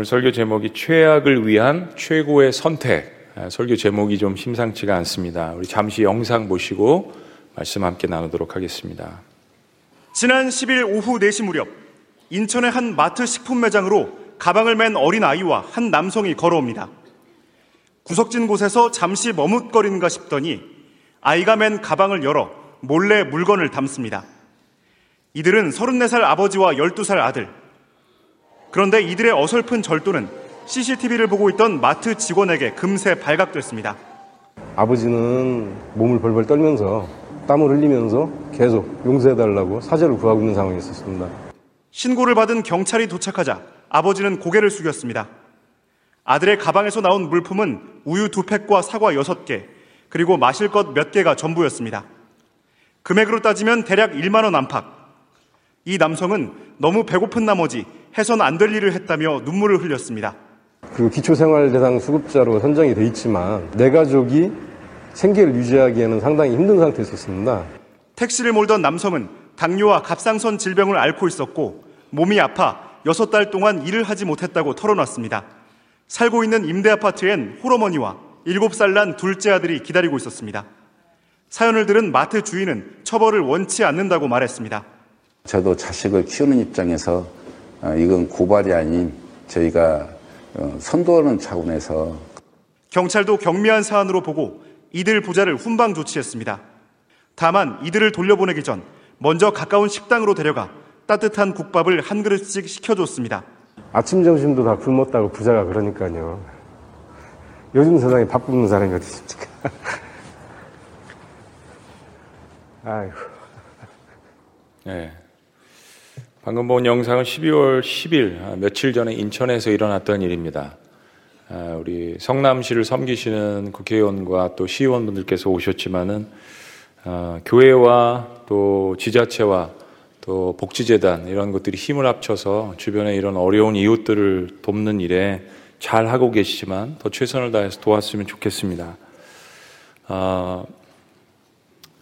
오늘 설교 제목이 최악을 위한 최고의 선택. 아, 설교 제목이 좀 심상치가 않습니다. 우리 잠시 영상 보시고 말씀 함께 나누도록 하겠습니다. 지난 10일 오후 4시 무렵 인천의 한 마트 식품 매장으로 가방을 맨 어린 아이와 한 남성이 걸어옵니다. 구석진 곳에서 잠시 머뭇거리는가 싶더니 아이가 맨 가방을 열어 몰래 물건을 담습니다. 이들은 34살 아버지와 12살 아들. 그런데 이들의 어설픈 절도는 CCTV를 보고 있던 마트 직원에게 금세 발각됐습니다. 아버지는 몸을 벌벌 떨면서 땀을 흘리면서 계속 용서해달라고 사죄를 구하고 있는 상황이 있었습니다. 신고를 받은 경찰이 도착하자 아버지는 고개를 숙였습니다. 아들의 가방에서 나온 물품은 우유 두 팩과 사과 여섯 개, 그리고 마실 것 몇 개가 전부였습니다. 금액으로 따지면 대략 1만 원 안팎. 이 남성은 너무 배고픈 나머지 해선 안 될 일을 했다며 눈물을 흘렸습니다. 그리고 기초생활 대상 수급자로 선정이 돼 있지만 내 가족이 생계를 유지하기에는 상당히 힘든 상태였었습니다. 택시를 몰던 남성은 당뇨와 갑상선 질병을 앓고 있었고 몸이 아파 여섯 달 동안 일을 하지 못했다고 털어놨습니다. 살고 있는 임대 아파트엔 홀어머니와 일곱 살난 둘째 아들이 기다리고 있었습니다. 사연을 들은 마트 주인은 처벌을 원치 않는다고 말했습니다. 저도 자식을 키우는 입장에서 어, 이건 고발이 아닌 저희가 어, 선도하는 차원에서 경찰도 경미한 사안으로 보고 이들 부자를 훈방 조치했습니다. 다만 이들을 돌려보내기 전 먼저 가까운 식당으로 데려가 따뜻한 국밥을 한 그릇씩 시켜줬습니다. 아침, 점심도 다 굶었다고 부자가 그러니까요. 요즘 세상에 밥 굶는 사람이 어디 있습니까? 아이고. 네. 방금 본 영상은 12월 10일, 아, 며칠 전에 인천에서 일어났던 일입니다. 아, 우리 성남시를 섬기시는 국회의원과 또 시의원분들께서 오셨지만은 어, 교회와 또 지자체와 또 복지재단 이런 것들이 힘을 합쳐서 주변에 이런 어려운 이웃들을 돕는 일에 잘 하고 계시지만 더 최선을 다해서 도왔으면 좋겠습니다. 어,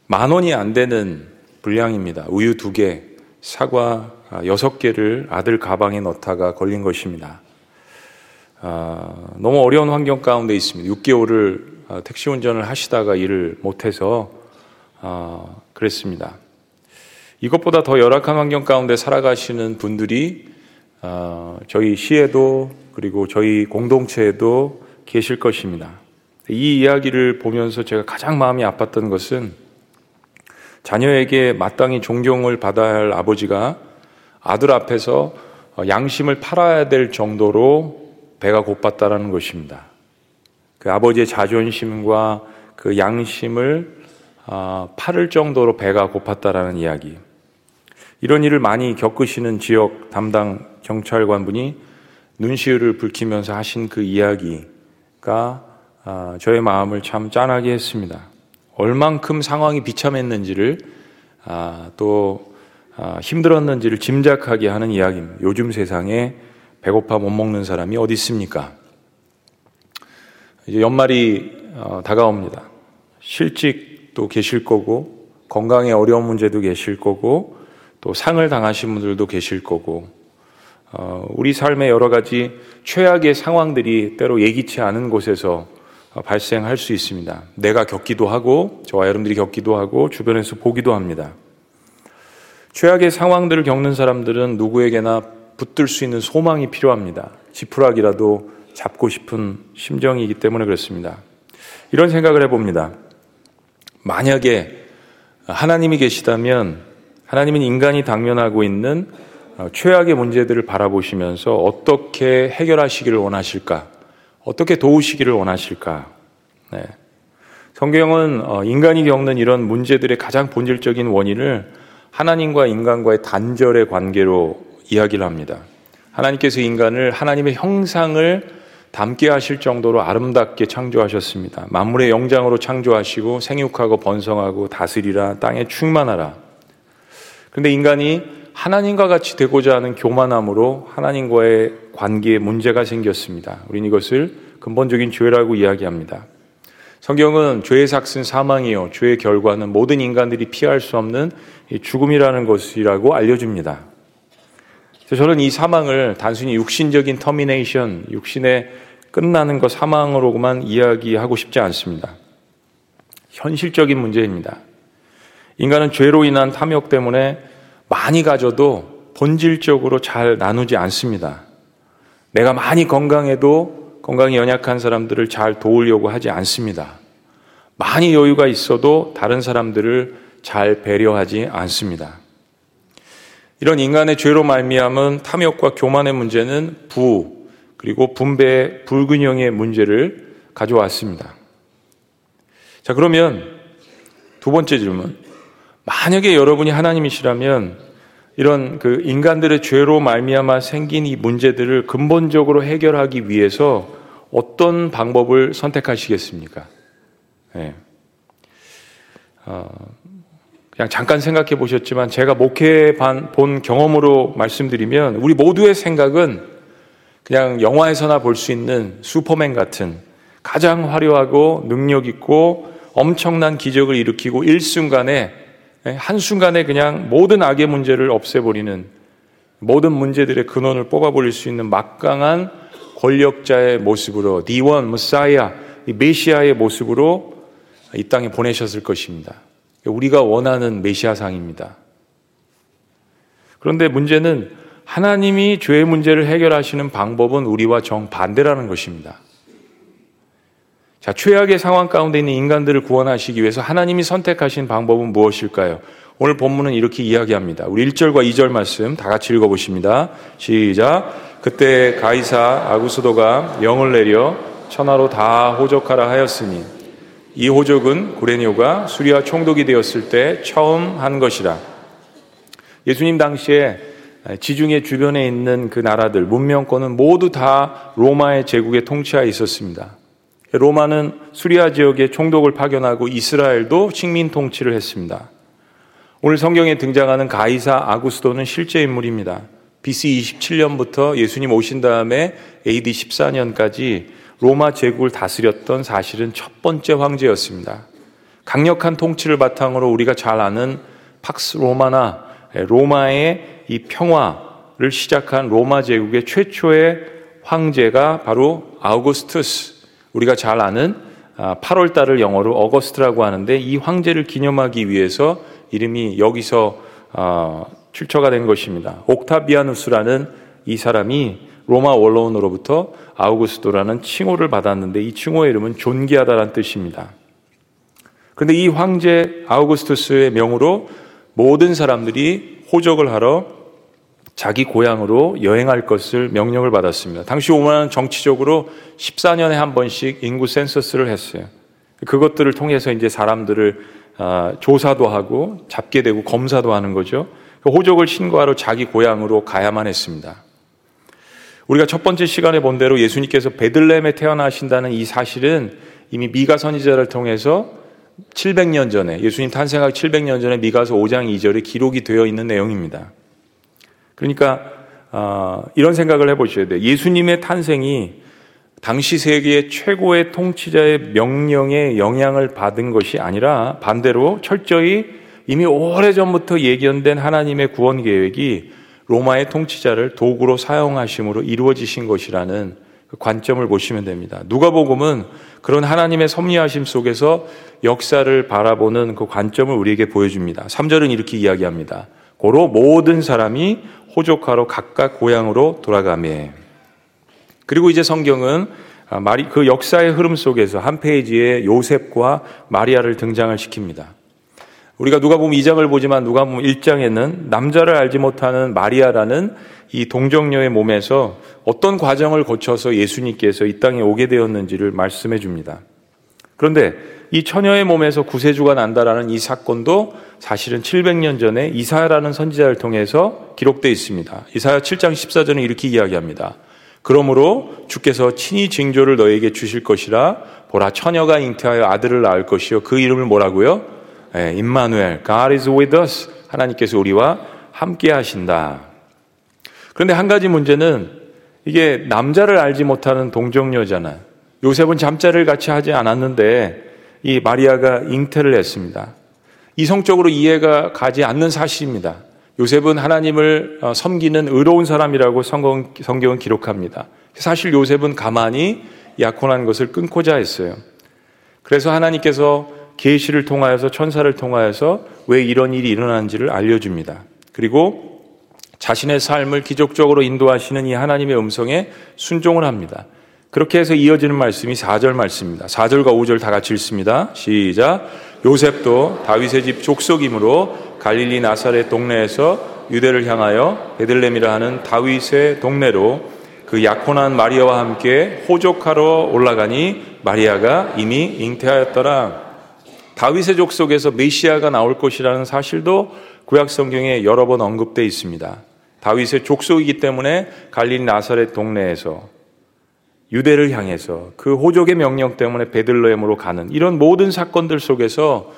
만 원이 안 되는 분량입니다. 우유 두 개, 사과 여섯 개를 아들 가방에 넣다가 걸린 것입니다. 어, 너무 어려운 환경 가운데 있습니다. 6개월을 택시 운전을 하시다가 일을 못해서 어, 그랬습니다. 이것보다 더 열악한 환경 가운데 살아가시는 분들이 어, 저희 시에도 그리고 저희 공동체에도 계실 것입니다. 이 이야기를 보면서 제가 가장 마음이 아팠던 것은 자녀에게 마땅히 존경을 받아야 할 아버지가 아들 앞에서 양심을 팔아야 될 정도로 배가 고팠다라는 것입니다. 그 아버지의 자존심과 그 양심을 아, 팔을 정도로 배가 고팠다라는 이야기. 이런 일을 많이 겪으시는 지역 담당 경찰관 분이 눈시울을 붉히면서 하신 그 이야기가 아, 저의 마음을 참 짠하게 했습니다. 얼만큼 상황이 비참했는지를 아, 또 힘들었는지를 짐작하게 하는 이야기입니다. 요즘 세상에 배고파 못 먹는 사람이 어디 있습니까? 이제 연말이 어, 다가옵니다. 실직 또 계실 거고 건강에 어려운 문제도 계실 거고 또 상을 당하신 분들도 계실 거고 어, 우리 삶의 여러 가지 최악의 상황들이 때로 예기치 않은 곳에서 발생할 수 있습니다. 내가 겪기도 하고 저와 여러분들이 겪기도 하고 주변에서 보기도 합니다. 최악의 상황들을 겪는 사람들은 누구에게나 붙들 수 있는 소망이 필요합니다. 지푸라기라도 잡고 싶은 심정이기 때문에 그렇습니다. 이런 생각을 해봅니다. 만약에 하나님이 계시다면 하나님은 인간이 당면하고 있는 어, 최악의 문제들을 바라보시면서 어떻게 해결하시기를 원하실까? 어떻게 도우시기를 원하실까? 네. 성경은 어, 인간이 겪는 이런 문제들의 가장 본질적인 원인을 하나님과 인간과의 단절의 관계로 이야기를 합니다. 하나님께서 인간을 하나님의 형상을 담게 하실 정도로 아름답게 창조하셨습니다. 만물의 영장으로 창조하시고 생육하고 번성하고 다스리라 땅에 충만하라. 그런데 인간이 하나님과 같이 되고자 하는 교만함으로 하나님과의 관계에 문제가 생겼습니다. 우리는 이것을 근본적인 죄라고 이야기합니다. 성경은 죄의 삯은 사망이요. 죄의 결과는 모든 인간들이 피할 수 없는 죽음이라는 것이라고 알려줍니다. 저는 이 사망을 단순히 육신적인 termination, 육신의 끝나는 것 사망으로만 이야기하고 싶지 않습니다. 현실적인 문제입니다. 인간은 죄로 인한 탐욕 때문에 많이 가져도 본질적으로 잘 나누지 않습니다. 내가 많이 건강해도 건강이 연약한 사람들을 잘 도우려고 하지 않습니다. 많이 여유가 있어도 다른 사람들을 잘 배려하지 않습니다. 이런 인간의 죄로 말미암은 탐욕과 교만의 문제는 부 그리고 분배 불균형의 문제를 가져왔습니다. 자 그러면 두 번째 질문. 만약에 여러분이 하나님이시라면 이런 그 인간들의 죄로 말미암아 생긴 이 문제들을 근본적으로 해결하기 위해서 어떤 방법을 선택하시겠습니까? 네. 어, 그냥 잠깐 생각해 보셨지만 제가 목회 본 경험으로 말씀드리면 우리 모두의 생각은 그냥 영화에서나 볼 수 있는 슈퍼맨 같은 가장 화려하고 능력 있고 엄청난 기적을 일으키고 일순간에 한순간에 그냥 모든 악의 문제를 없애버리는 모든 문제들의 근원을 뽑아버릴 수 있는 막강한 권력자의 모습으로 디원, 무사이아, 메시아의 모습으로 이 땅에 보내셨을 것입니다. 우리가 원하는 메시아상입니다. 그런데 문제는 하나님이 죄의 문제를 해결하시는 방법은 우리와 정반대라는 것입니다. 자, 최악의 상황 가운데 있는 인간들을 구원하시기 위해서 하나님이 선택하신 방법은 무엇일까요? 오늘 본문은 이렇게 이야기합니다. 우리 1절과 2절 말씀 다 같이 읽어보십니다. 시작. 그때 가이사 아구스도가 영을 내려 천하로 다 호적하라 하였으니 이 호적은 구레뇨가 수리와 총독이 되었을 때 처음 한 것이라. 예수님 당시에 지중해 주변에 있는 그 나라들, 문명권은 모두 다 로마의 제국에 통치하에 있었습니다. 로마는 수리아 지역에 총독을 파견하고 이스라엘도 식민 통치를 했습니다. 오늘 성경에 등장하는 가이사 아구스도는 실제 인물입니다. BC 27년부터 예수님 오신 다음에 AD 14년까지 로마 제국을 다스렸던 사실은 첫 번째 황제였습니다. 강력한 통치를 바탕으로 우리가 잘 아는 팍스 로마나 로마의 이 평화를 시작한 로마 제국의 최초의 황제가 바로 아우구스투스, 우리가 잘 아는 8월 아, 달을 영어로 어거스트라고 하는데 이 황제를 기념하기 위해서 이름이 여기서 아, 출처가 된 것입니다. 옥타비아누스라는 이 사람이 로마 원로원으로부터 아우구스도라는 칭호를 받았는데 이 칭호의 이름은 존귀하다라는 뜻입니다. 그런데 이 황제 아우구스투스의 명으로 모든 사람들이 호적을 하러 자기 고향으로 여행할 것을 명령을 받았습니다. 당시 오만은 정치적으로 14년에 한 번씩 인구 센서스를 했어요. 그것들을 통해서 이제 사람들을 아, 조사도 하고 잡게 되고 검사도 하는 거죠. 그 호적을 신고하러 자기 고향으로 가야만 했습니다. 우리가 첫 번째 시간에 본 대로 예수님께서 베들레헴에 태어나신다는 이 사실은 이미 미가 선지자를 통해서 700년 전에 예수님 탄생하기 700년 전에 미가서 5장 2절에 기록이 되어 있는 내용입니다. 그러니까 어, 이런 생각을 해보셔야 돼요. 예수님의 탄생이 당시 세계의 최고의 통치자의 명령에 영향을 받은 것이 아니라 반대로 철저히 이미 오래전부터 예견된 하나님의 구원 계획이 로마의 통치자를 도구로 사용하심으로 이루어지신 것이라는 그 관점을 보시면 됩니다. 누가복음은 그런 하나님의 섭리하심 속에서 역사를 바라보는 그 관점을 우리에게 보여줍니다. 3절은 이렇게 이야기합니다. 고로 모든 사람이 호족하러 각각 고향으로 돌아가매. 그리고 이제 성경은 마리 그 역사의 흐름 속에서 한 페이지에 요셉과 마리아를 등장을 시킵니다. 우리가 누가 보면 2장을 보지만 누가 보면 1장에는 남자를 알지 못하는 마리아라는 이 동정녀의 몸에서 어떤 과정을 거쳐서 예수님께서 이 땅에 오게 되었는지를 말씀해 줍니다. 그런데 이 처녀의 몸에서 구세주가 난다라는 이 사건도 사실은 700년 전에 이사야라는 선지자를 통해서 기록되어 있습니다. 이사야 7장 14절은 이렇게 이야기합니다. 그러므로 주께서 친히 징조를 너에게 주실 것이라 보라 처녀가 잉태하여 아들을 낳을 것이요 그 이름을 뭐라고요? 예, 임마누엘, God is with us. 하나님께서 우리와 함께 하신다. 그런데 한 가지 문제는 이게 남자를 알지 못하는 동정녀잖아요. 요셉은 잠자를 같이 하지 않았는데 이 마리아가 잉태를 했습니다. 이성적으로 이해가 가지 않는 사실입니다. 요셉은 하나님을 어, 섬기는 의로운 사람이라고 성경, 성경은 기록합니다. 사실 요셉은 가만히 약혼한 것을 끊고자 했어요. 그래서 하나님께서 계시를 통하여서 천사를 통하여서 왜 이런 일이 일어나는지를 알려줍니다. 그리고 자신의 삶을 기적적으로 인도하시는 이 하나님의 음성에 순종을 합니다. 그렇게 해서 이어지는 말씀이 4절 말씀입니다. 4절과 5절 다 같이 읽습니다. 시작. 요셉도 다윗의 집 족속이므로 갈릴리 나사렛 동네에서 유대를 향하여 베들렘이라 하는 다윗의 동네로 그 약혼한 마리아와 함께 호족하러 올라가니 마리아가 이미 잉태하였더라. 다윗의 족속에서 메시아가 나올 것이라는 사실도 구약 성경에 여러 번 언급되어 있습니다. 다윗의 족속이기 때문에 갈린 나사렛 동네에서 유대를 향해서 그 호족의 명령 때문에 베들레헴으로 가는 이런 모든 사건들 속에서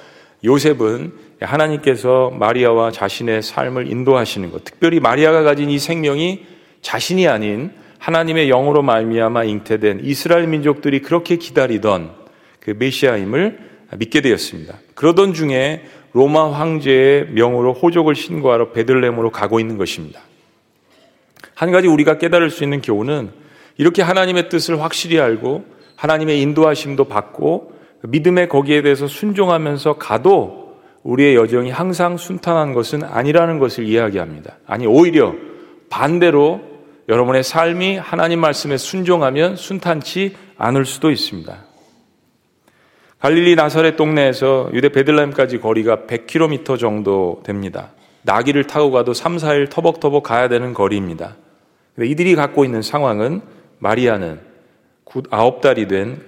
요셉은 하나님께서 마리아와 자신의 삶을 인도하시는 것, 특별히 마리아가 가진 이 생명이 자신이 아닌 하나님의 영으로 말미암아 잉태된 이스라엘 민족들이 그렇게 기다리던 그 메시아임을 믿게 되었습니다. 그러던 중에 로마 황제의 명으로 호족을 신고하러 베들레헴으로 가고 있는 것입니다. 한 가지 우리가 깨달을 수 있는 교훈은 이렇게 하나님의 뜻을 확실히 알고 하나님의 인도하심도 받고 믿음의 거기에 대해서 순종하면서 가도 우리의 여정이 항상 순탄한 것은 아니라는 것을 이야기합니다. 아니, 오히려 반대로 여러분의 삶이 하나님 말씀에 순종하면 순탄치 않을 수도 있습니다. 갈릴리 나사렛 동네에서 유대 베들레헴까지 거리가 100km 정도 됩니다. 나귀를 타고 가도 3, 4일 터벅터벅 가야 되는 거리입니다. 이들이 갖고 있는 상황은 마리아는 아홉 달이 된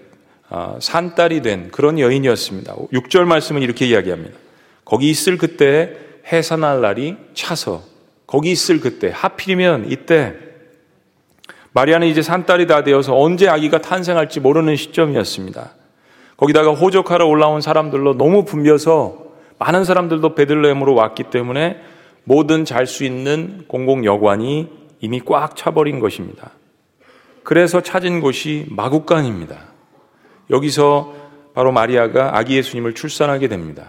아, 산딸이 된 그런 여인이었습니다. 6절 말씀은 이렇게 이야기합니다. 거기 있을 그때 해산할 날이 차서 거기 있을 그때 하필이면 이때 마리아는 이제 산딸이 다 되어서 언제 아기가 탄생할지 모르는 시점이었습니다. 거기다가 호적하러 올라온 사람들로 너무 붐벼서 많은 사람들도 베들레헴으로 왔기 때문에 모든 잘 수 있는 공공 여관이 이미 꽉 차버린 것입니다. 그래서 찾은 곳이 마국간입니다. 여기서 바로 마리아가 아기 예수님을 출산하게 됩니다.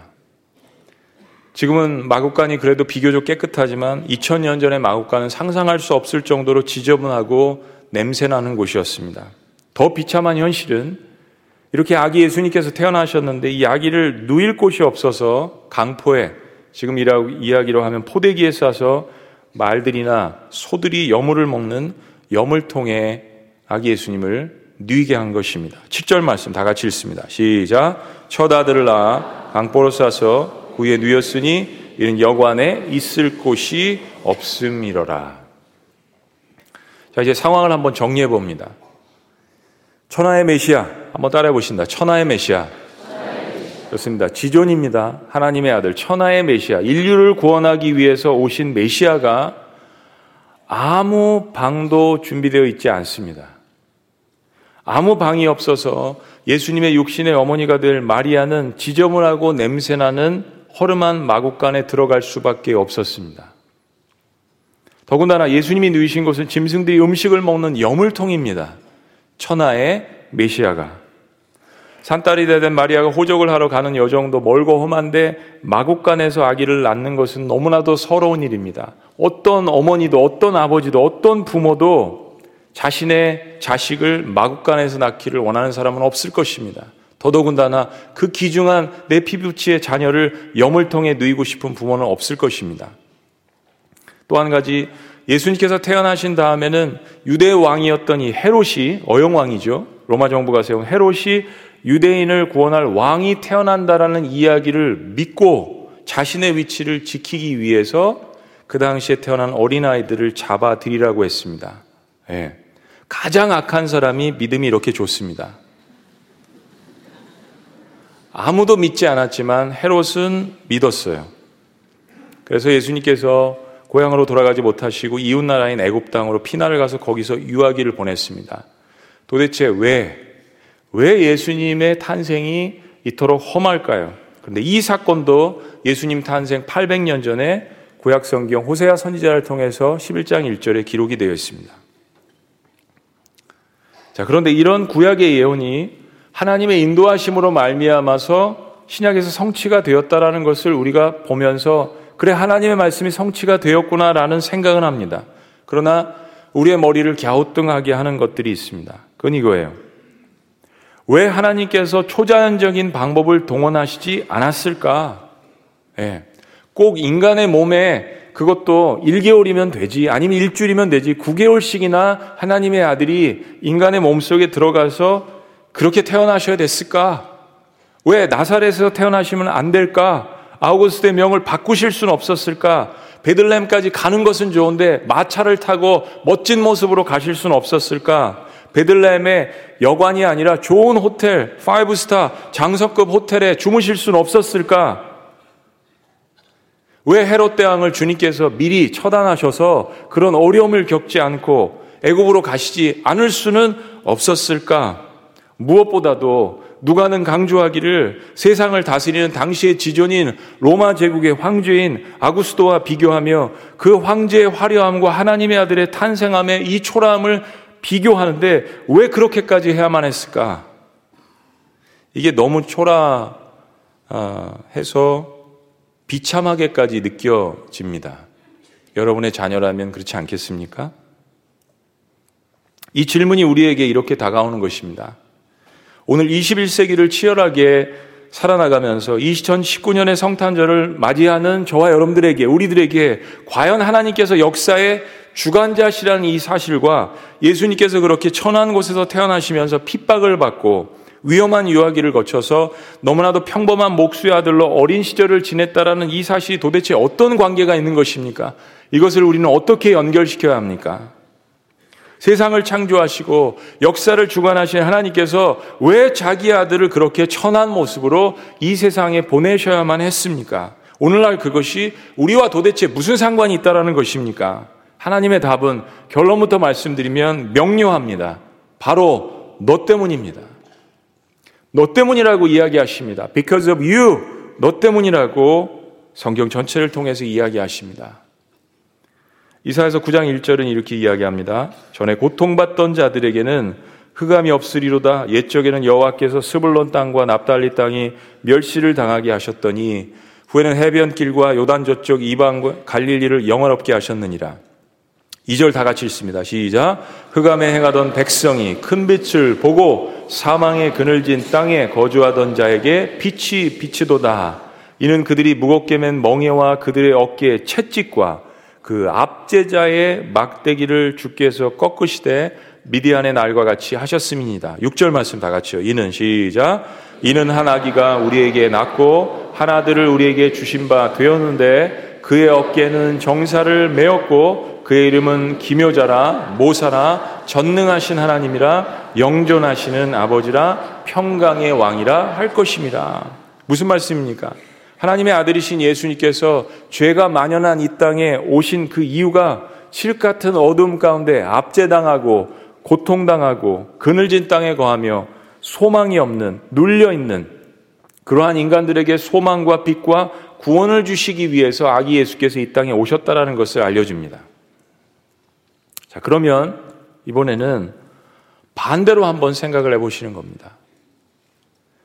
지금은 마국간이 그래도 비교적 깨끗하지만 2000년 전의 마국간은 상상할 수 없을 정도로 지저분하고 냄새나는 곳이었습니다. 더 비참한 현실은 이렇게 아기 예수님께서 태어나셨는데 이 아기를 누일 곳이 없어서 강포에 지금 이야기로 하면 포대기에 싸서 말들이나 소들이 여물을 먹는 여물통에 아기 예수님을 누이게 한 것입니다. 7절 말씀 다 같이 읽습니다. 시작. 첫 아들을 낳아 강포로 싸서 구에 누였으니 이는 여관에 있을 곳이 없음이로라. 자, 이제 상황을 한번 정리해 봅니다. 천하의 메시아, 한번 따라해 보신다. 천하의 메시아. 좋습니다. 지존입니다. 하나님의 아들, 천하의 메시아. 인류를 구원하기 위해서 오신 메시아가 아무 방도 준비되어 있지 않습니다. 아무 방이 없어서 예수님의 육신의 어머니가 될 마리아는 지저분하고 냄새나는 허름한 마국간에 들어갈 수밖에 없었습니다. 더군다나 예수님이 누이신 곳은 짐승들이 음식을 먹는 여물통입니다. 천하의 메시아가. 산딸이 되된 마리아가 호적을 하러 가는 여정도 멀고 험한데 마국간에서 아기를 낳는 것은 너무나도 서러운 일입니다. 어떤 어머니도 어떤 아버지도 어떤 부모도 자신의 자식을 마국간에서 낳기를 원하는 사람은 없을 것입니다. 더더군다나 그 귀중한 내 피부치의 자녀를 염을 통해 누이고 싶은 부모는 없을 것입니다. 또 한 가지 예수님께서 태어나신 다음에는 유대 왕이었던 이 헤롯이 어영 왕이죠. 로마 정부가 세운 헤롯이 유대인을 구원할 왕이 태어난다라는 이야기를 믿고 자신의 위치를 지키기 위해서 그 당시에 태어난 어린아이들을 잡아들이라고 했습니다. 예. 가장 악한 사람이 믿음이 이렇게 좋습니다. 아무도 믿지 않았지만 헤롯은 믿었어요. 그래서 예수님께서 고향으로 돌아가지 못하시고 이웃 나라인 애굽 땅으로 피난을 가서 거기서 유아기를 보냈습니다. 도대체 왜, 왜 예수님의 탄생이 이토록 험할까요? 그런데 이 사건도 예수님 탄생 800년 전에 구약 성경 호세아 선지자를 통해서 11장 1절에 기록이 되어 있습니다. 자, 그런데 이런 구약의 예언이 하나님의 인도하심으로 말미암아서 신약에서 성취가 되었다라는 것을 우리가 보면서 그래, 하나님의 말씀이 성취가 되었구나라는 생각은 합니다. 그러나 우리의 머리를 갸우뚱하게 하는 것들이 있습니다. 그건 이거예요. 왜 하나님께서 초자연적인 방법을 동원하시지 않았을까? 예. 꼭 인간의 몸에 그것도 1개월이면 되지, 아니면 일주일이면 되지, 9개월씩이나 하나님의 아들이 인간의 몸 속에 들어가서 그렇게 태어나셔야 됐을까? 왜 나사렛에서 태어나시면 안 될까? 아우구스트의 명을 바꾸실 수는 없었을까? 베들렘까지 가는 것은 좋은데 마차를 타고 멋진 모습으로 가실 수는 없었을까? 베들레헴의 여관이 아니라 좋은 호텔, 5스타 장성급 호텔에 주무실 수는 없었을까? 왜 헤롯 대왕을 주님께서 미리 처단하셔서 그런 어려움을 겪지 않고 애굽으로 가시지 않을 수는 없었을까? 무엇보다도 누가는 강조하기를 세상을 다스리는 당시의 지존인 로마 제국의 황제인 아구스도와 비교하며 그 황제의 화려함과 하나님의 아들의 탄생함의 이 초라함을 비교하는데 왜 그렇게까지 해야만 했을까? 이게 너무 초라해서 비참하게까지 느껴집니다. 여러분의 자녀라면 그렇지 않겠습니까? 이 질문이 우리에게 이렇게 다가오는 것입니다. 오늘 21세기를 치열하게 살아나가면서 2019년의 성탄절을 맞이하는 저와 여러분들에게, 우리들에게 과연 하나님께서 역사의 주관자시라는 이 사실과 예수님께서 그렇게 천한 곳에서 태어나시면서 핍박을 받고 위험한 유아기를 거쳐서 너무나도 평범한 목수의 아들로 어린 시절을 지냈다라는 이 사실이 도대체 어떤 관계가 있는 것입니까? 이것을 우리는 어떻게 연결시켜야 합니까? 세상을 창조하시고 역사를 주관하신 하나님께서 왜 자기 아들을 그렇게 천한 모습으로 이 세상에 보내셔야만 했습니까? 오늘날 그것이 우리와 도대체 무슨 상관이 있다라는 것입니까? 하나님의 답은 결론부터 말씀드리면 명료합니다. 바로 너 때문입니다. 너 때문이라고 이야기하십니다. Because of you. 너 때문이라고 성경 전체를 통해서 이야기하십니다. 이사에서 9장 1절은 이렇게 이야기합니다. 전에 고통받던 자들에게는 흑암이 없으리로다. 옛적에는 여호와께서 스불론 땅과 납달리 땅이 멸시를 당하게 하셨더니 후에는 해변길과 요단 저쪽 이방 갈릴리를 영원없게 하셨느니라. 2절 다 같이 읽습니다. 시작. 흑암에 행하던 백성이 큰 빛을 보고 사망의 그늘진 땅에 거주하던 자에게 빛이 비치도다. 이는 그들이 무겁게 맨 멍에와 그들의 어깨에 채찍과 그 압제자의 막대기를 주께서 꺾으시되 미디안의 날과 같이 하셨음이니다. 6절 말씀 다 같이요. 이는 시작. 이는 한 아기가 우리에게 낳고 한 아들을 우리에게 주신 바 되었는데 그의 어깨는 정사를 메었고 그의 이름은 기묘자라 모사라 전능하신 하나님이라 영존하시는 아버지라 평강의 왕이라 할 것입니다. 무슨 말씀입니까? 하나님의 아들이신 예수님께서 죄가 만연한 이 땅에 오신 그 이유가 실 같은 어둠 가운데 압제당하고 고통당하고 그늘진 땅에 거하며 소망이 없는 눌려 있는 그러한 인간들에게 소망과 빛과 구원을 주시기 위해서 아기 예수께서 이 땅에 오셨다라는 것을 알려줍니다. 자, 그러면 이번에는 반대로 한번 생각을 해보시는 겁니다.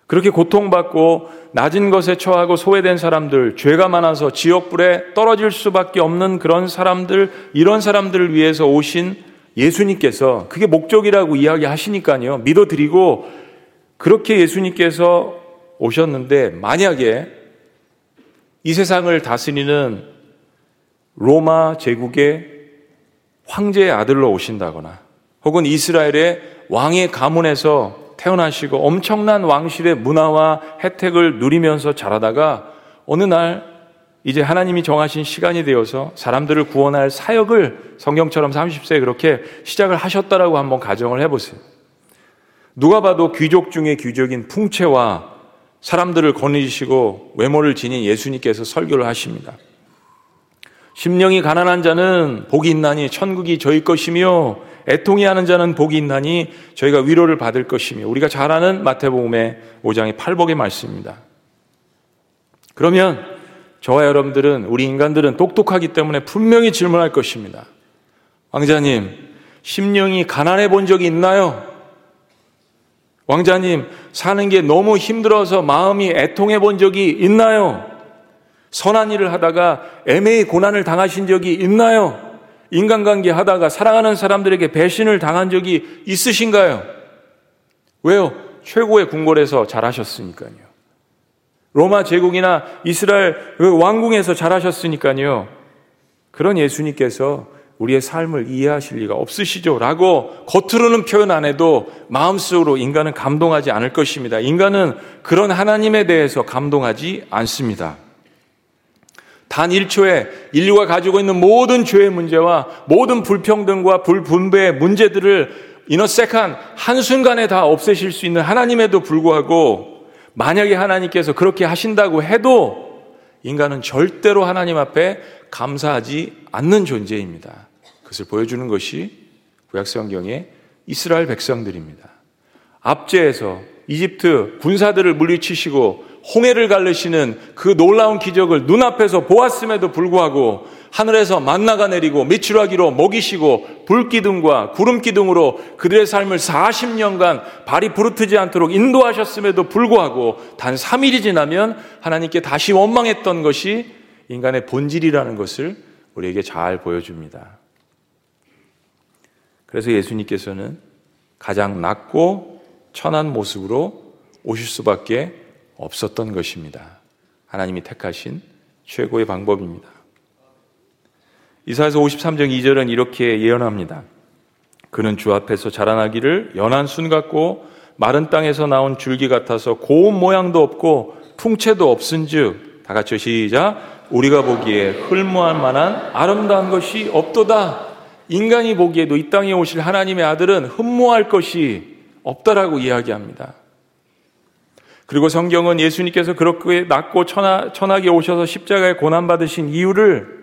그렇게 고통받고 낮은 것에 처하고 소외된 사람들, 죄가 많아서 지옥불에 떨어질 수밖에 없는 그런 사람들, 이런 사람들을 위해서 오신 예수님께서 그게 목적이라고 이야기하시니까요. 믿어드리고 그렇게 예수님께서 오셨는데 만약에 이 세상을 다스리는 로마 제국의 황제의 아들로 오신다거나 혹은 이스라엘의 왕의 가문에서 태어나시고 엄청난 왕실의 문화와 혜택을 누리면서 자라다가 어느 날 이제 하나님이 정하신 시간이 되어서 사람들을 구원할 사역을 성경처럼 30세에 그렇게 시작을 하셨다라고 한번 가정을 해보세요. 누가 봐도 귀족 중의 귀족인 풍채와 사람들을 거느리시고 외모를 지닌 예수님께서 설교를 하십니다. 심령이 가난한 자는 복이 있나니 천국이 저희 것이며 애통이 하는 자는 복이 있나니 저희가 위로를 받을 것이며 우리가 잘 아는 마태복음의 5장의 8복의 말씀입니다. 그러면 저와 여러분들은 우리 인간들은 똑똑하기 때문에 분명히 질문할 것입니다. 왕자님, 심령이 가난해 본 적이 있나요? 왕자님, 사는 게 너무 힘들어서 마음이 애통해 본 적이 있나요? 선한 일을 하다가 애매히 고난을 당하신 적이 있나요? 인간관계 하다가 사랑하는 사람들에게 배신을 당한 적이 있으신가요? 왜요? 최고의 궁궐에서 잘하셨으니까요. 로마 제국이나 이스라엘 그 왕궁에서 잘하셨으니까요. 그런 예수님께서 우리의 삶을 이해하실 리가 없으시죠. 라고 겉으로는 표현 안 해도 마음속으로 인간은 감동하지 않을 것입니다. 인간은 그런 하나님에 대해서 감동하지 않습니다. 단 1초에 인류가 가지고 있는 모든 죄의 문제와 모든 불평등과 불분배의 문제들을 이너세칸 한순간에 다 없애실 수 있는 하나님에도 불구하고 만약에 하나님께서 그렇게 하신다고 해도 인간은 절대로 하나님 앞에 감사하지 않는 존재입니다. 그것을 보여주는 것이 구약성경의 이스라엘 백성들입니다. 압제에서 이집트 군사들을 물리치시고 홍해를 갈르시는 그 놀라운 기적을 눈앞에서 보았음에도 불구하고 하늘에서 만나가 내리고 미추라기로 먹이시고 불기둥과 구름기둥으로 그들의 삶을 40년간 발이 부르트지 않도록 인도하셨음에도 불구하고 단 3일이 지나면 하나님께 다시 원망했던 것이 인간의 본질이라는 것을 우리에게 잘 보여줍니다. 그래서 예수님께서는 가장 낮고 천한 모습으로 오실 수밖에 없었던 것입니다. 하나님이 택하신 최고의 방법입니다. 이사에서 53장 2절은 이렇게 예언합니다. 그는 주 앞에서 자라나기를 연한 순 같고 마른 땅에서 나온 줄기 같아서 고운 모양도 없고 풍채도 없은즉 다 같이 시작 우리가 보기에 흘무할 만한 아름다운 것이 없도다. 인간이 보기에도 이 땅에 오실 하나님의 아들은 흠모할 것이 없다라고 이야기합니다. 그리고 성경은 예수님께서 그렇게 낮고 천하, 천하게 오셔서 십자가에 고난받으신 이유를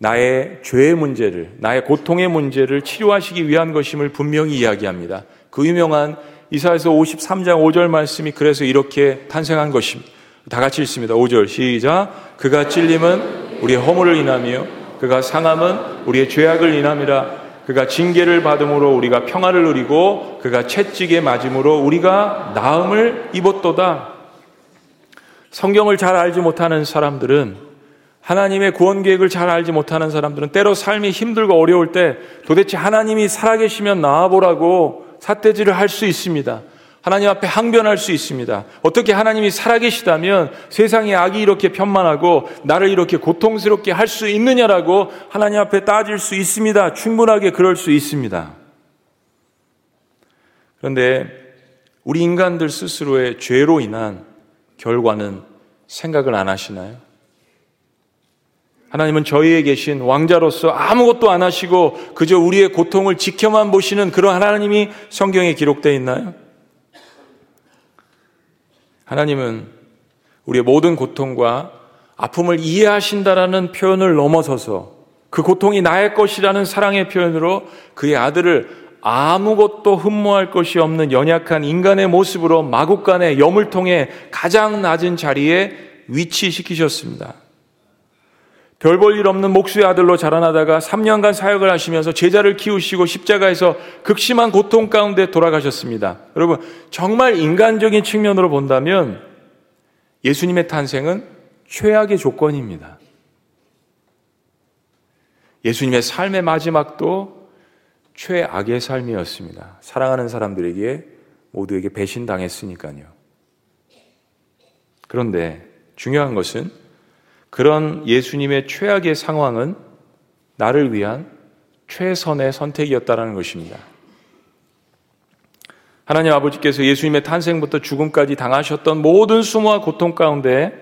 나의 죄의 문제를, 나의 고통의 문제를 치료하시기 위한 것임을 분명히 이야기합니다. 그 유명한 이사에서 53장 5절 말씀이 그래서 이렇게 탄생한 것입니다. 다 같이 읽습니다. 5절 시작. 그가 찔림은 우리의 허물을 인하며 그가 상함은 우리의 죄악을 인함이라 그가 징계를 받음으로 우리가 평화를 누리고 그가 채찍에 맞음으로 우리가 나음을 입었도다. 성경을 잘 알지 못하는 사람들은 하나님의 구원 계획을 잘 알지 못하는 사람들은 때로 삶이 힘들고 어려울 때 도대체 하나님이 살아계시면 나와보라고 사태질을 할 수 있습니다. 하나님 앞에 항변할 수 있습니다. 어떻게 하나님이 살아계시다면 세상에 악이 이렇게 편만하고 나를 이렇게 고통스럽게 할 수 있느냐라고 하나님 앞에 따질 수 있습니다. 충분하게 그럴 수 있습니다. 그런데 우리 인간들 스스로의 죄로 인한 결과는 생각을 안 하시나요? 하나님은 저희에 계신 왕자로서 아무것도 안 하시고 그저 우리의 고통을 지켜만 보시는 그런 하나님이 성경에 기록되어 있나요? 하나님은 우리의 모든 고통과 아픔을 이해하신다라는 표현을 넘어서서 그 고통이 나의 것이라는 사랑의 표현으로 그의 아들을 아무것도 흠모할 것이 없는 연약한 인간의 모습으로 마국간의 염을 통해 가장 낮은 자리에 위치시키셨습니다. 별 볼 일 없는 목수의 아들로 자라나다가 3년간 사역을 하시면서 제자를 키우시고 십자가에서 극심한 고통 가운데 돌아가셨습니다. 여러분, 정말 인간적인 측면으로 본다면 예수님의 탄생은 최악의 조건입니다. 예수님의 삶의 마지막도 최악의 삶이었습니다. 사랑하는 사람들에게 모두에게 배신당했으니까요. 그런데 중요한 것은 그런 예수님의 최악의 상황은 나를 위한 최선의 선택이었다라는 것입니다. 하나님 아버지께서 예수님의 탄생부터 죽음까지 당하셨던 모든 수모와 고통 가운데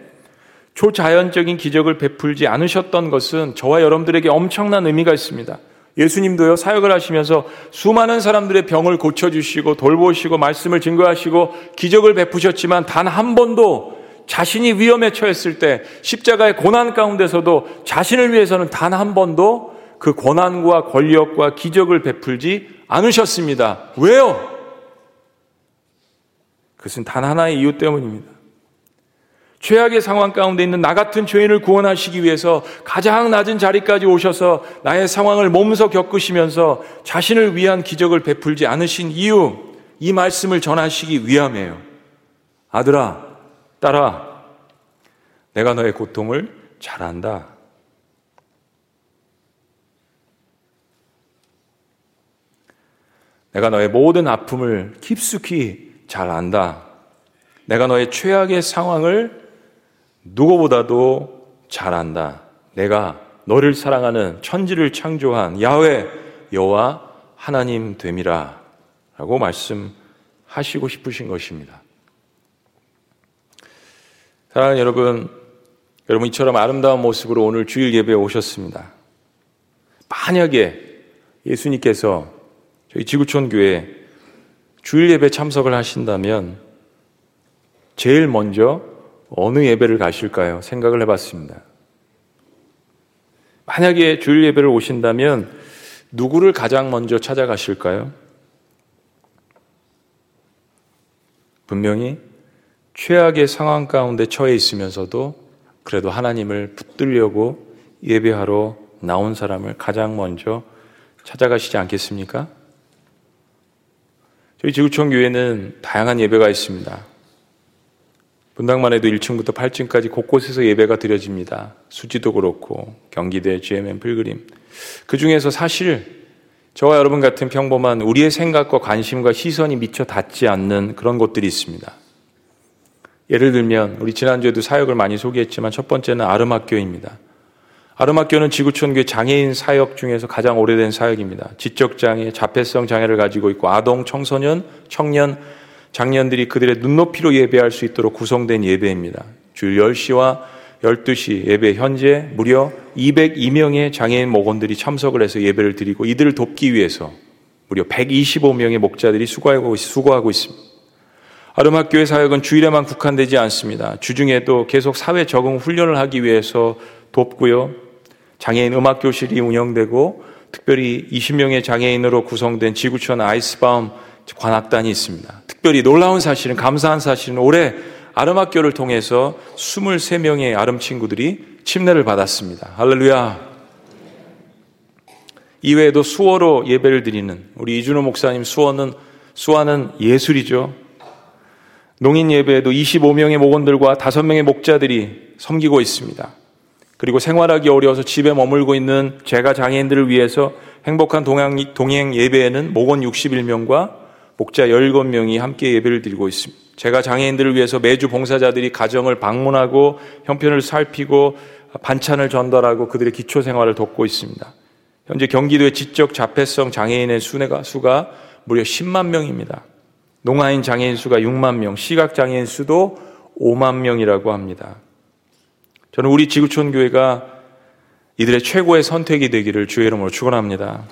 초자연적인 기적을 베풀지 않으셨던 것은 저와 여러분들에게 엄청난 의미가 있습니다. 예수님도요, 사역을 하시면서 수많은 사람들의 병을 고쳐주시고 돌보시고 말씀을 증거하시고 기적을 베푸셨지만 단 한 번도 자신이 위험에 처했을 때 십자가의 고난 가운데서도 자신을 위해서는 단 한 번도 그 고난과 권력과 기적을 베풀지 않으셨습니다. 왜요? 그것은 단 하나의 이유 때문입니다. 최악의 상황 가운데 있는 나 같은 죄인을 구원하시기 위해서 가장 낮은 자리까지 오셔서 나의 상황을 몸소 겪으시면서 자신을 위한 기적을 베풀지 않으신 이유, 이 말씀을 전하시기 위함이에요. 아들아, 따라 내가 너의 고통을 잘 안다. 내가 너의 모든 아픔을 깊숙이 잘 안다. 내가 너의 최악의 상황을 누구보다도 잘 안다. 내가 너를 사랑하는 천지를 창조한 야훼 여호와 하나님 됨이라 라고 말씀하시고 싶으신 것입니다. 사랑하는 여러분, 여러분 이처럼 아름다운 모습으로 오늘 주일 예배에 오셨습니다. 만약에 예수님께서 저희 지구촌 교회 주일 예배 참석을 하신다면 제일 먼저 어느 예배를 가실까요? 생각을 해봤습니다. 만약에 주일 예배를 오신다면 누구를 가장 먼저 찾아가실까요? 분명히 최악의 상황 가운데 처해 있으면서도 그래도 하나님을 붙들려고 예배하러 나온 사람을 가장 먼저 찾아가시지 않겠습니까? 저희 지구촌 교회는 다양한 예배가 있습니다. 분당만 해도 1층부터 8층까지 곳곳에서 예배가 드려집니다. 수지도 그렇고 경기대 GMM 필그림. 그 중에서 사실 저와 여러분 같은 평범한 우리의 생각과 관심과 시선이 미처 닿지 않는 그런 곳들이 있습니다. 예를 들면 우리 지난주에도 사역을 많이 소개했지만 첫 번째는 아름학교입니다. 아름학교는 지구촌교회 장애인 사역 중에서 가장 오래된 사역입니다. 지적장애, 자폐성 장애를 가지고 있고 아동, 청소년, 청년, 장년들이 그들의 눈높이로 예배할 수 있도록 구성된 예배입니다. 주일 10시와 12시 예배 현재 무려 202명의 장애인 목원들이 참석을 해서 예배를 드리고 이들을 돕기 위해서 무려 125명의 목자들이 수고하고 있습니다. 아름학교의 사역은 주일에만 국한되지 않습니다. 주중에도 계속 사회 적응 훈련을 하기 위해서 돕고요. 장애인 음악교실이 운영되고 특별히 20명의 장애인으로 구성된 지구촌 아이스바움 관악단이 있습니다. 특별히 놀라운 사실은 감사한 사실은 올해 아름학교를 통해서 23명의 아름 친구들이 침례를 받았습니다. 할렐루야. 이외에도 수어로 예배를 드리는 우리 이준호 목사님 수어는 수화는 예술이죠. 농인 예배에도 25명의 목원들과 5명의 목자들이 섬기고 있습니다. 그리고 생활하기 어려워서 집에 머물고 있는 제가 장애인들을 위해서 행복한 동행, 예배에는 목원 61명과 목자 17명이 함께 예배를 드리고 있습니다. 제가 장애인들을 위해서 매주 봉사자들이 가정을 방문하고 형편을 살피고 반찬을 전달하고 그들의 기초 생활을 돕고 있습니다. 현재 경기도의 지적 자폐성 장애인의 수가, 수가 무려 10만 명입니다. 농아인 장애인 수가 6만 명, 시각 장애인 수도 5만 명이라고 합니다. 저는 우리 지구촌 교회가 이들의 최고의 선택이 되기를 주의 이름으로 축원합니다.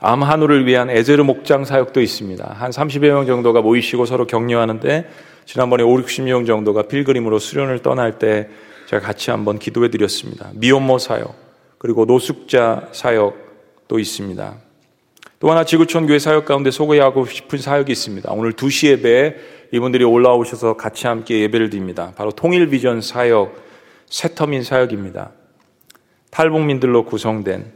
암 한우를 위한 에제르 목장 사역도 있습니다. 한 30여 명 정도가 모이시고 서로 격려하는데 지난번에 5, 60명 정도가 필그림으로 수련을 떠날 때 제가 같이 한번 기도해 드렸습니다. 미혼모 사역, 그리고 노숙자 사역도 있습니다. 또 하나 지구촌 교회 사역 가운데 소개하고 싶은 사역이 있습니다. 오늘 2시 예배에 이분들이 올라오셔서 같이 함께 예배를 드립니다. 바로 통일 비전 사역, 세터민 사역입니다. 탈북민들로 구성된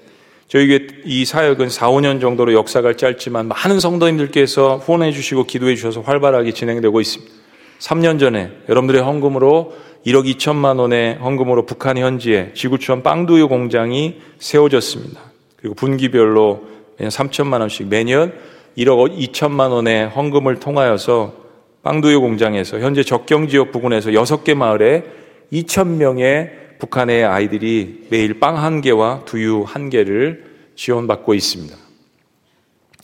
저희 이 사역은 4, 5년 정도로 역사가 짧지만 많은 성도님들께서 후원해 주시고 기도해 주셔서 활발하게 진행되고 있습니다. 3년 전에 여러분들의 헌금으로 1억 2천만 원의 헌금으로 북한 현지에 지구촌 빵두유 공장이 세워졌습니다. 그리고 분기별로 3천만 원씩 매년 1억 2천만 원의 헌금을 통하여서 빵두유 공장에서 현재 적경 지역 부근에서 6개 마을에 2천 명의 북한의 아이들이 매일 빵 한 개와 두유 한 개를 지원받고 있습니다.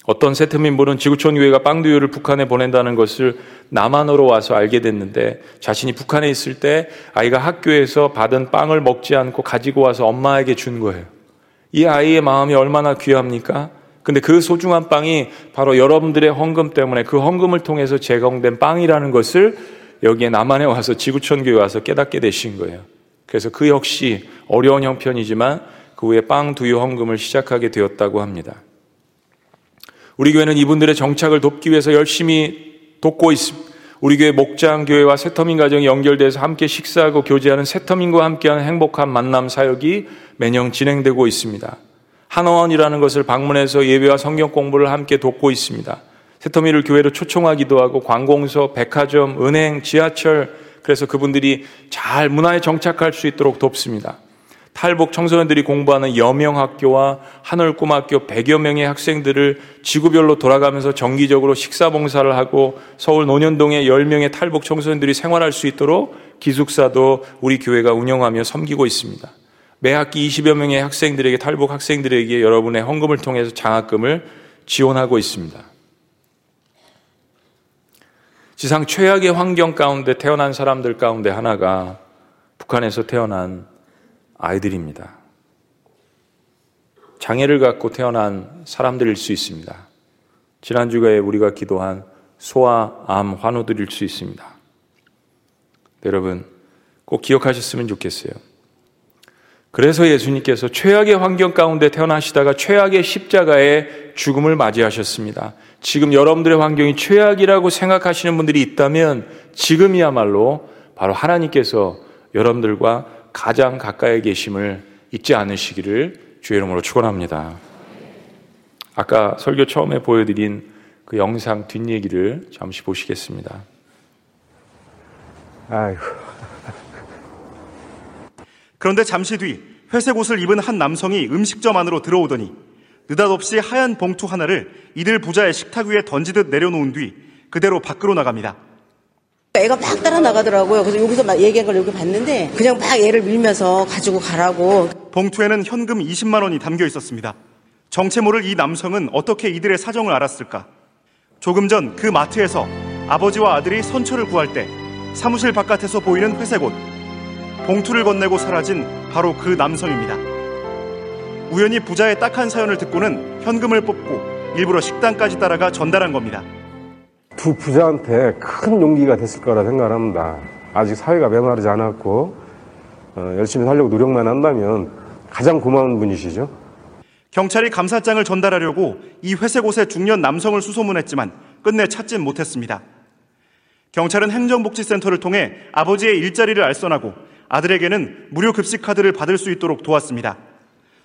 어떤 세트민분은 지구촌 교회가 빵두유를 북한에 보낸다는 것을 남한으로 와서 알게 됐는데 자신이 북한에 있을 때 아이가 학교에서 받은 빵을 먹지 않고 가지고 와서 엄마에게 준 거예요. 이 아이의 마음이 얼마나 귀합니까? 근데 그 소중한 빵이 바로 여러분들의 헌금 때문에 그 헌금을 통해서 제공된 빵이라는 것을 여기에 남한에 와서 지구촌 교회 와서 깨닫게 되신 거예요. 그래서 그 역시 어려운 형편이지만 그 후에 빵 두유 헌금을 시작하게 되었다고 합니다. 우리 교회는 이분들의 정착을 돕기 위해서 열심히 돕고 있습니다. 우리 교회 목장 교회와 세터민 가정이 연결돼서 함께 식사하고 교제하는 세터민과 함께하는 행복한 만남 사역이 매년 진행되고 있습니다. 한어원이라는 것을 방문해서 예배와 성경 공부를 함께 돕고 있습니다. 세터민을 교회로 초청하기도 하고 관공서, 백화점, 은행, 지하철, 그래서 그분들이 잘 문화에 정착할 수 있도록 돕습니다. 탈북 청소년들이 공부하는 여명학교와 한월꿈학교 100여 명의 학생들을 지구별로 돌아가면서 정기적으로 식사봉사를 하고 서울 논현동에 10명의 탈북 청소년들이 생활할 수 있도록 기숙사도 우리 교회가 운영하며 섬기고 있습니다. 매 학기 20여 명의 학생들에게 탈북 학생들에게 여러분의 헌금을 통해서 장학금을 지원하고 있습니다. 지상 최악의 환경 가운데 태어난 사람들 가운데 하나가 북한에서 태어난 아이들입니다. 장애를 갖고 태어난 사람들일 수 있습니다. 지난주에 우리가 기도한 소아, 암, 환우들일 수 있습니다. 여러분, 꼭 기억하셨으면 좋겠어요. 그래서 예수님께서 최악의 환경 가운데 태어나시다가 최악의 십자가의 죽음을 맞이하셨습니다. 지금 여러분들의 환경이 최악이라고 생각하시는 분들이 있다면 지금이야말로 바로 하나님께서 여러분들과 가장 가까이 계심을 잊지 않으시기를 주의 이름으로 축원합니다. 아까 설교 처음에 보여드린 그 영상 뒷얘기를 잠시 보시겠습니다. 아이고. 그런데 잠시 뒤 회색 옷을 입은 한 남성이 음식점 안으로 들어오더니 느닷없이 하얀 봉투 하나를 이들 부자의 식탁 위에 던지듯 내려놓은 뒤 그대로 밖으로 나갑니다. 애가 막 따라 나가더라고요. 그래서 여기서 막 얘기한 걸 여기 봤는데 그냥 막 애를 밀면서 가지고 가라고. 봉투에는 현금 20만 원이 담겨 있었습니다. 정체 모를 이 남성은 어떻게 이들의 사정을 알았을까? 조금 전 그 마트에서 아버지와 아들이 선처를 구할 때 사무실 바깥에서 보이는 회색 옷, 봉투를 건네고 사라진 바로 그 남성입니다. 우연히 부자의 딱한 사연을 듣고는 현금을 뽑고 일부러 식당까지 따라가 전달한 겁니다. 두 부자한테 큰 용기가 됐을 거라 생각합니다. 아직 사회가 메마르지 않았고 어, 열심히 살려고 노력만 한다면 가장 고마운 분이시죠. 경찰이 감사장을 전달하려고 이 회색 옷의 중년 남성을 수소문했지만 끝내 찾진 못했습니다. 경찰은 행정복지센터를 통해 아버지의 일자리를 알선하고 아들에게는 무료 급식 카드를 받을 수 있도록 도왔습니다.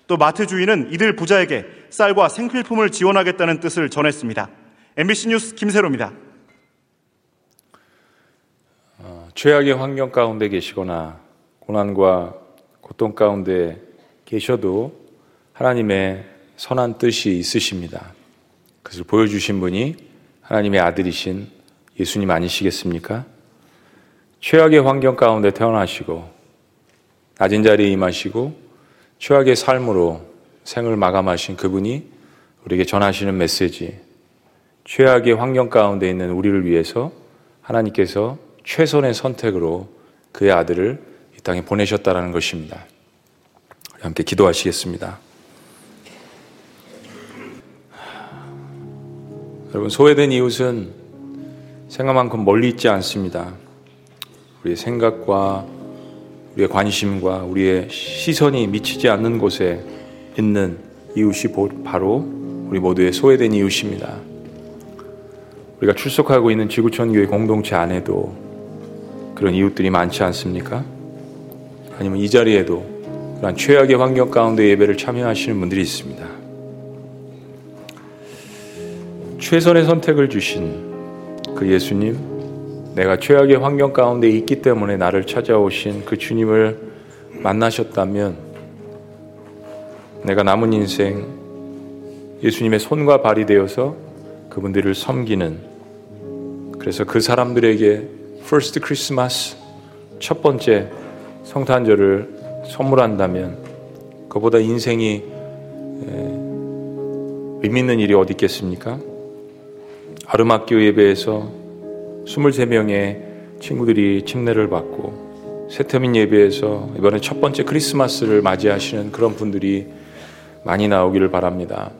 또 마트 주인은 이들 부자에게 쌀과 생필품을 지원하겠다는 뜻을 전했습니다. MBC 뉴스 김세로입니다. 어, 최악의 환경 가운데 계시거나 고난과 고통 가운데 계셔도 하나님의 선한 뜻이 있으십니다. 그것을 보여주신 분이 하나님의 아들이신 예수님 아니시겠습니까? 최악의 환경 가운데 태어나시고 낮은 자리에 임하시고 최악의 삶으로 생을 마감하신 그분이 우리에게 전하시는 메시지 최악의 환경 가운데 있는 우리를 위해서 하나님께서 최선의 선택으로 그의 아들을 이 땅에 보내셨다라는 것입니다. 함께 기도하시겠습니다. 여러분 소외된 이웃은 생각만큼 멀리 있지 않습니다. 우리의 생각과 우리의 관심과 우리의 시선이 미치지 않는 곳에 있는 이웃이 바로 우리 모두의 소외된 이웃입니다. 우리가 출석하고 있는 지구촌 교회 공동체 안에도 그런 이웃들이 많지 않습니까? 아니면 이 자리에도 그런 최악의 환경 가운데 예배를 참여하시는 분들이 있습니다. 최선의 선택을 주신 그 예수님, 내가 최악의 환경 가운데 있기 때문에 나를 찾아오신 그 주님을 만나셨다면 내가 남은 인생 예수님의 손과 발이 되어서 그분들을 섬기는 그래서 그 사람들에게 First Christmas 첫 번째 성탄절을 선물한다면 그보다 인생이 의미 있는 일이 어디 있겠습니까? 아름학교 예배에서 23명의 친구들이 침례를 받고 세터민 예배에서 이번에 첫 번째 크리스마스를 맞이하시는 그런 분들이 많이 나오기를 바랍니다.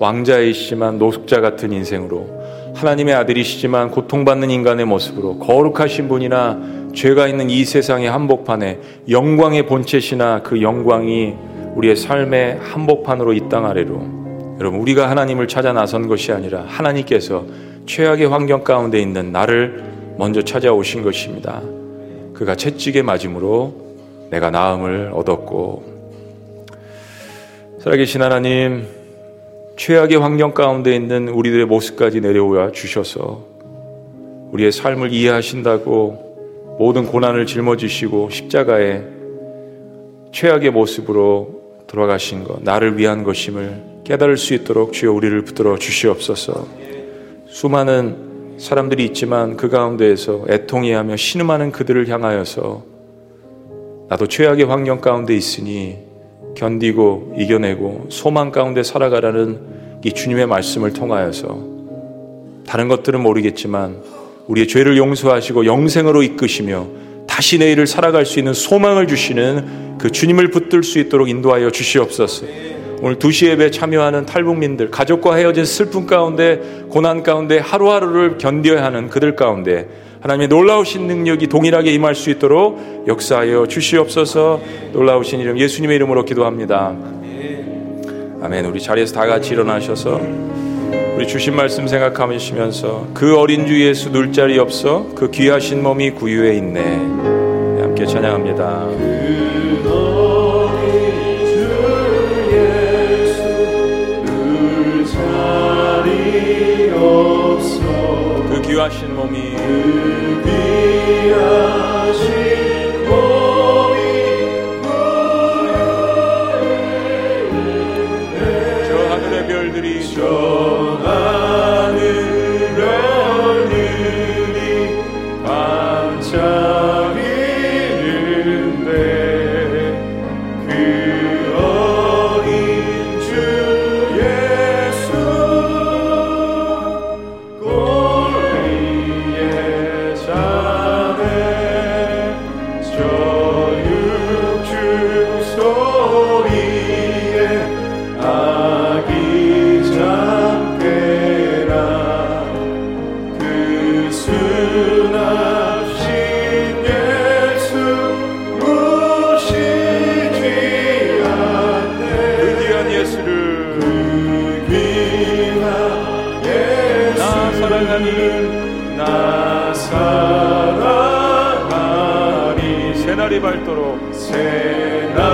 왕자이시지만 노숙자 같은 인생으로 하나님의 아들이시지만 고통받는 인간의 모습으로 거룩하신 분이나 죄가 있는 이 세상의 한복판에 영광의 본체시나 그 영광이 우리의 삶의 한복판으로 이 땅 아래로 여러분 우리가 하나님을 찾아 나선 것이 아니라 하나님께서 최악의 환경 가운데 있는 나를 먼저 찾아오신 것입니다. 그가 채찍에 맞음으로 내가 나음을 얻었고 살아계신 하나님 최악의 환경 가운데 있는 우리들의 모습까지 내려와 주셔서 우리의 삶을 이해하신다고 모든 고난을 짊어지시고 십자가에 최악의 모습으로 돌아가신 것, 나를 위한 것임을 깨달을 수 있도록 주여 우리를 붙들어 주시옵소서. 수많은 사람들이 있지만 그 가운데에서 애통해하며 신음하는 그들을 향하여서 나도 최악의 환경 가운데 있으니 견디고 이겨내고 소망 가운데 살아가라는 이 주님의 말씀을 통하여서 다른 것들은 모르겠지만 우리의 죄를 용서하시고 영생으로 이끄시며 다시 내일을 살아갈 수 있는 소망을 주시는 그 주님을 붙들 수 있도록 인도하여 주시옵소서. 오늘 두시 예배 참여하는 탈북민들, 가족과 헤어진 슬픔 가운데, 고난 가운데 하루하루를 견뎌야 하는 그들 가운데 하나님의 놀라우신 능력이 동일하게 임할 수 있도록 역사하여 주시옵소서 놀라우신 이름 예수님의 이름으로 기도합니다. 아멘. 우리 자리에서 다 같이 일어나셔서 우리 주신 말씀 생각하시면서 그 어린 주 예수 눌 자리 없어 그 귀하신 몸이 구유에 있네. 네, 함께 찬양합니다. 그 귀하신 몸이 그 귀하신 나는 나사라하리. 새날이 밝도록 새날.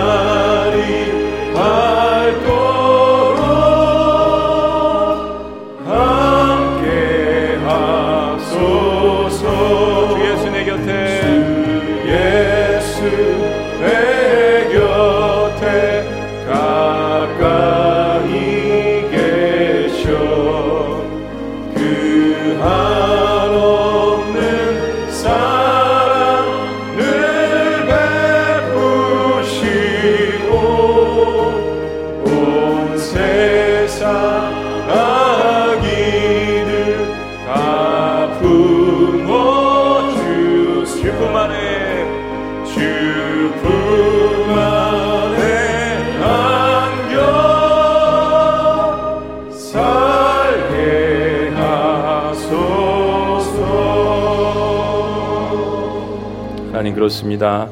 그렇습니다.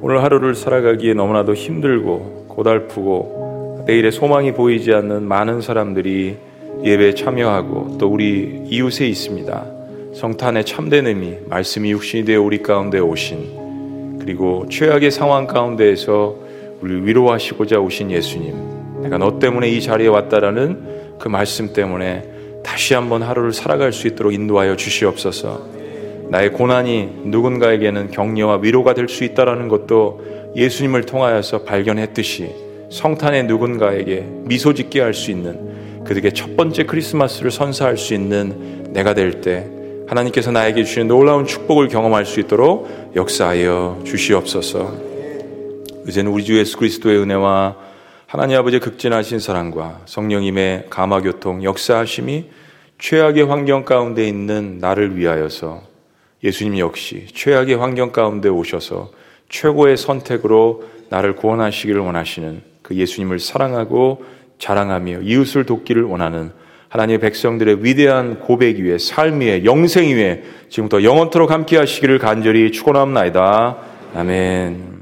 오늘 하루를 살아가기에 너무나도 힘들고 고달프고 내일의 소망이 보이지 않는 많은 사람들이 예배에 참여하고 또 우리 이웃에 있습니다. 성탄의 참된 의미, 말씀이 육신이 되어 우리 가운데 오신 그리고 최악의 상황 가운데에서 우리 위로하시고자 오신 예수님. 내가 너 때문에 이 자리에 왔다라는 그 말씀 때문에 다시 한번 하루를 살아갈 수 있도록 인도하여 주시옵소서. 나의 고난이 누군가에게는 격려와 위로가 될 수 있다라는 것도 예수님을 통하여서 발견했듯이 성탄의 누군가에게 미소 짓게 할 수 있는 그들에게 첫 번째 크리스마스를 선사할 수 있는 내가 될 때 하나님께서 나에게 주시는 놀라운 축복을 경험할 수 있도록 역사하여 주시옵소서. 이제는 우리 주 예수 그리스도의 은혜와 하나님 아버지의 극진하신 사랑과 성령님의 감화 교통 역사하심이 최악의 환경 가운데 있는 나를 위하여서 예수님 역시 최악의 환경 가운데 오셔서 최고의 선택으로 나를 구원하시기를 원하시는 그 예수님을 사랑하고 자랑하며 이웃을 돕기를 원하는 하나님의 백성들의 위대한 고백 위에 삶 위에 영생 위에 지금부터 영원토록 함께 하시기를 간절히 축원합니다. 아멘.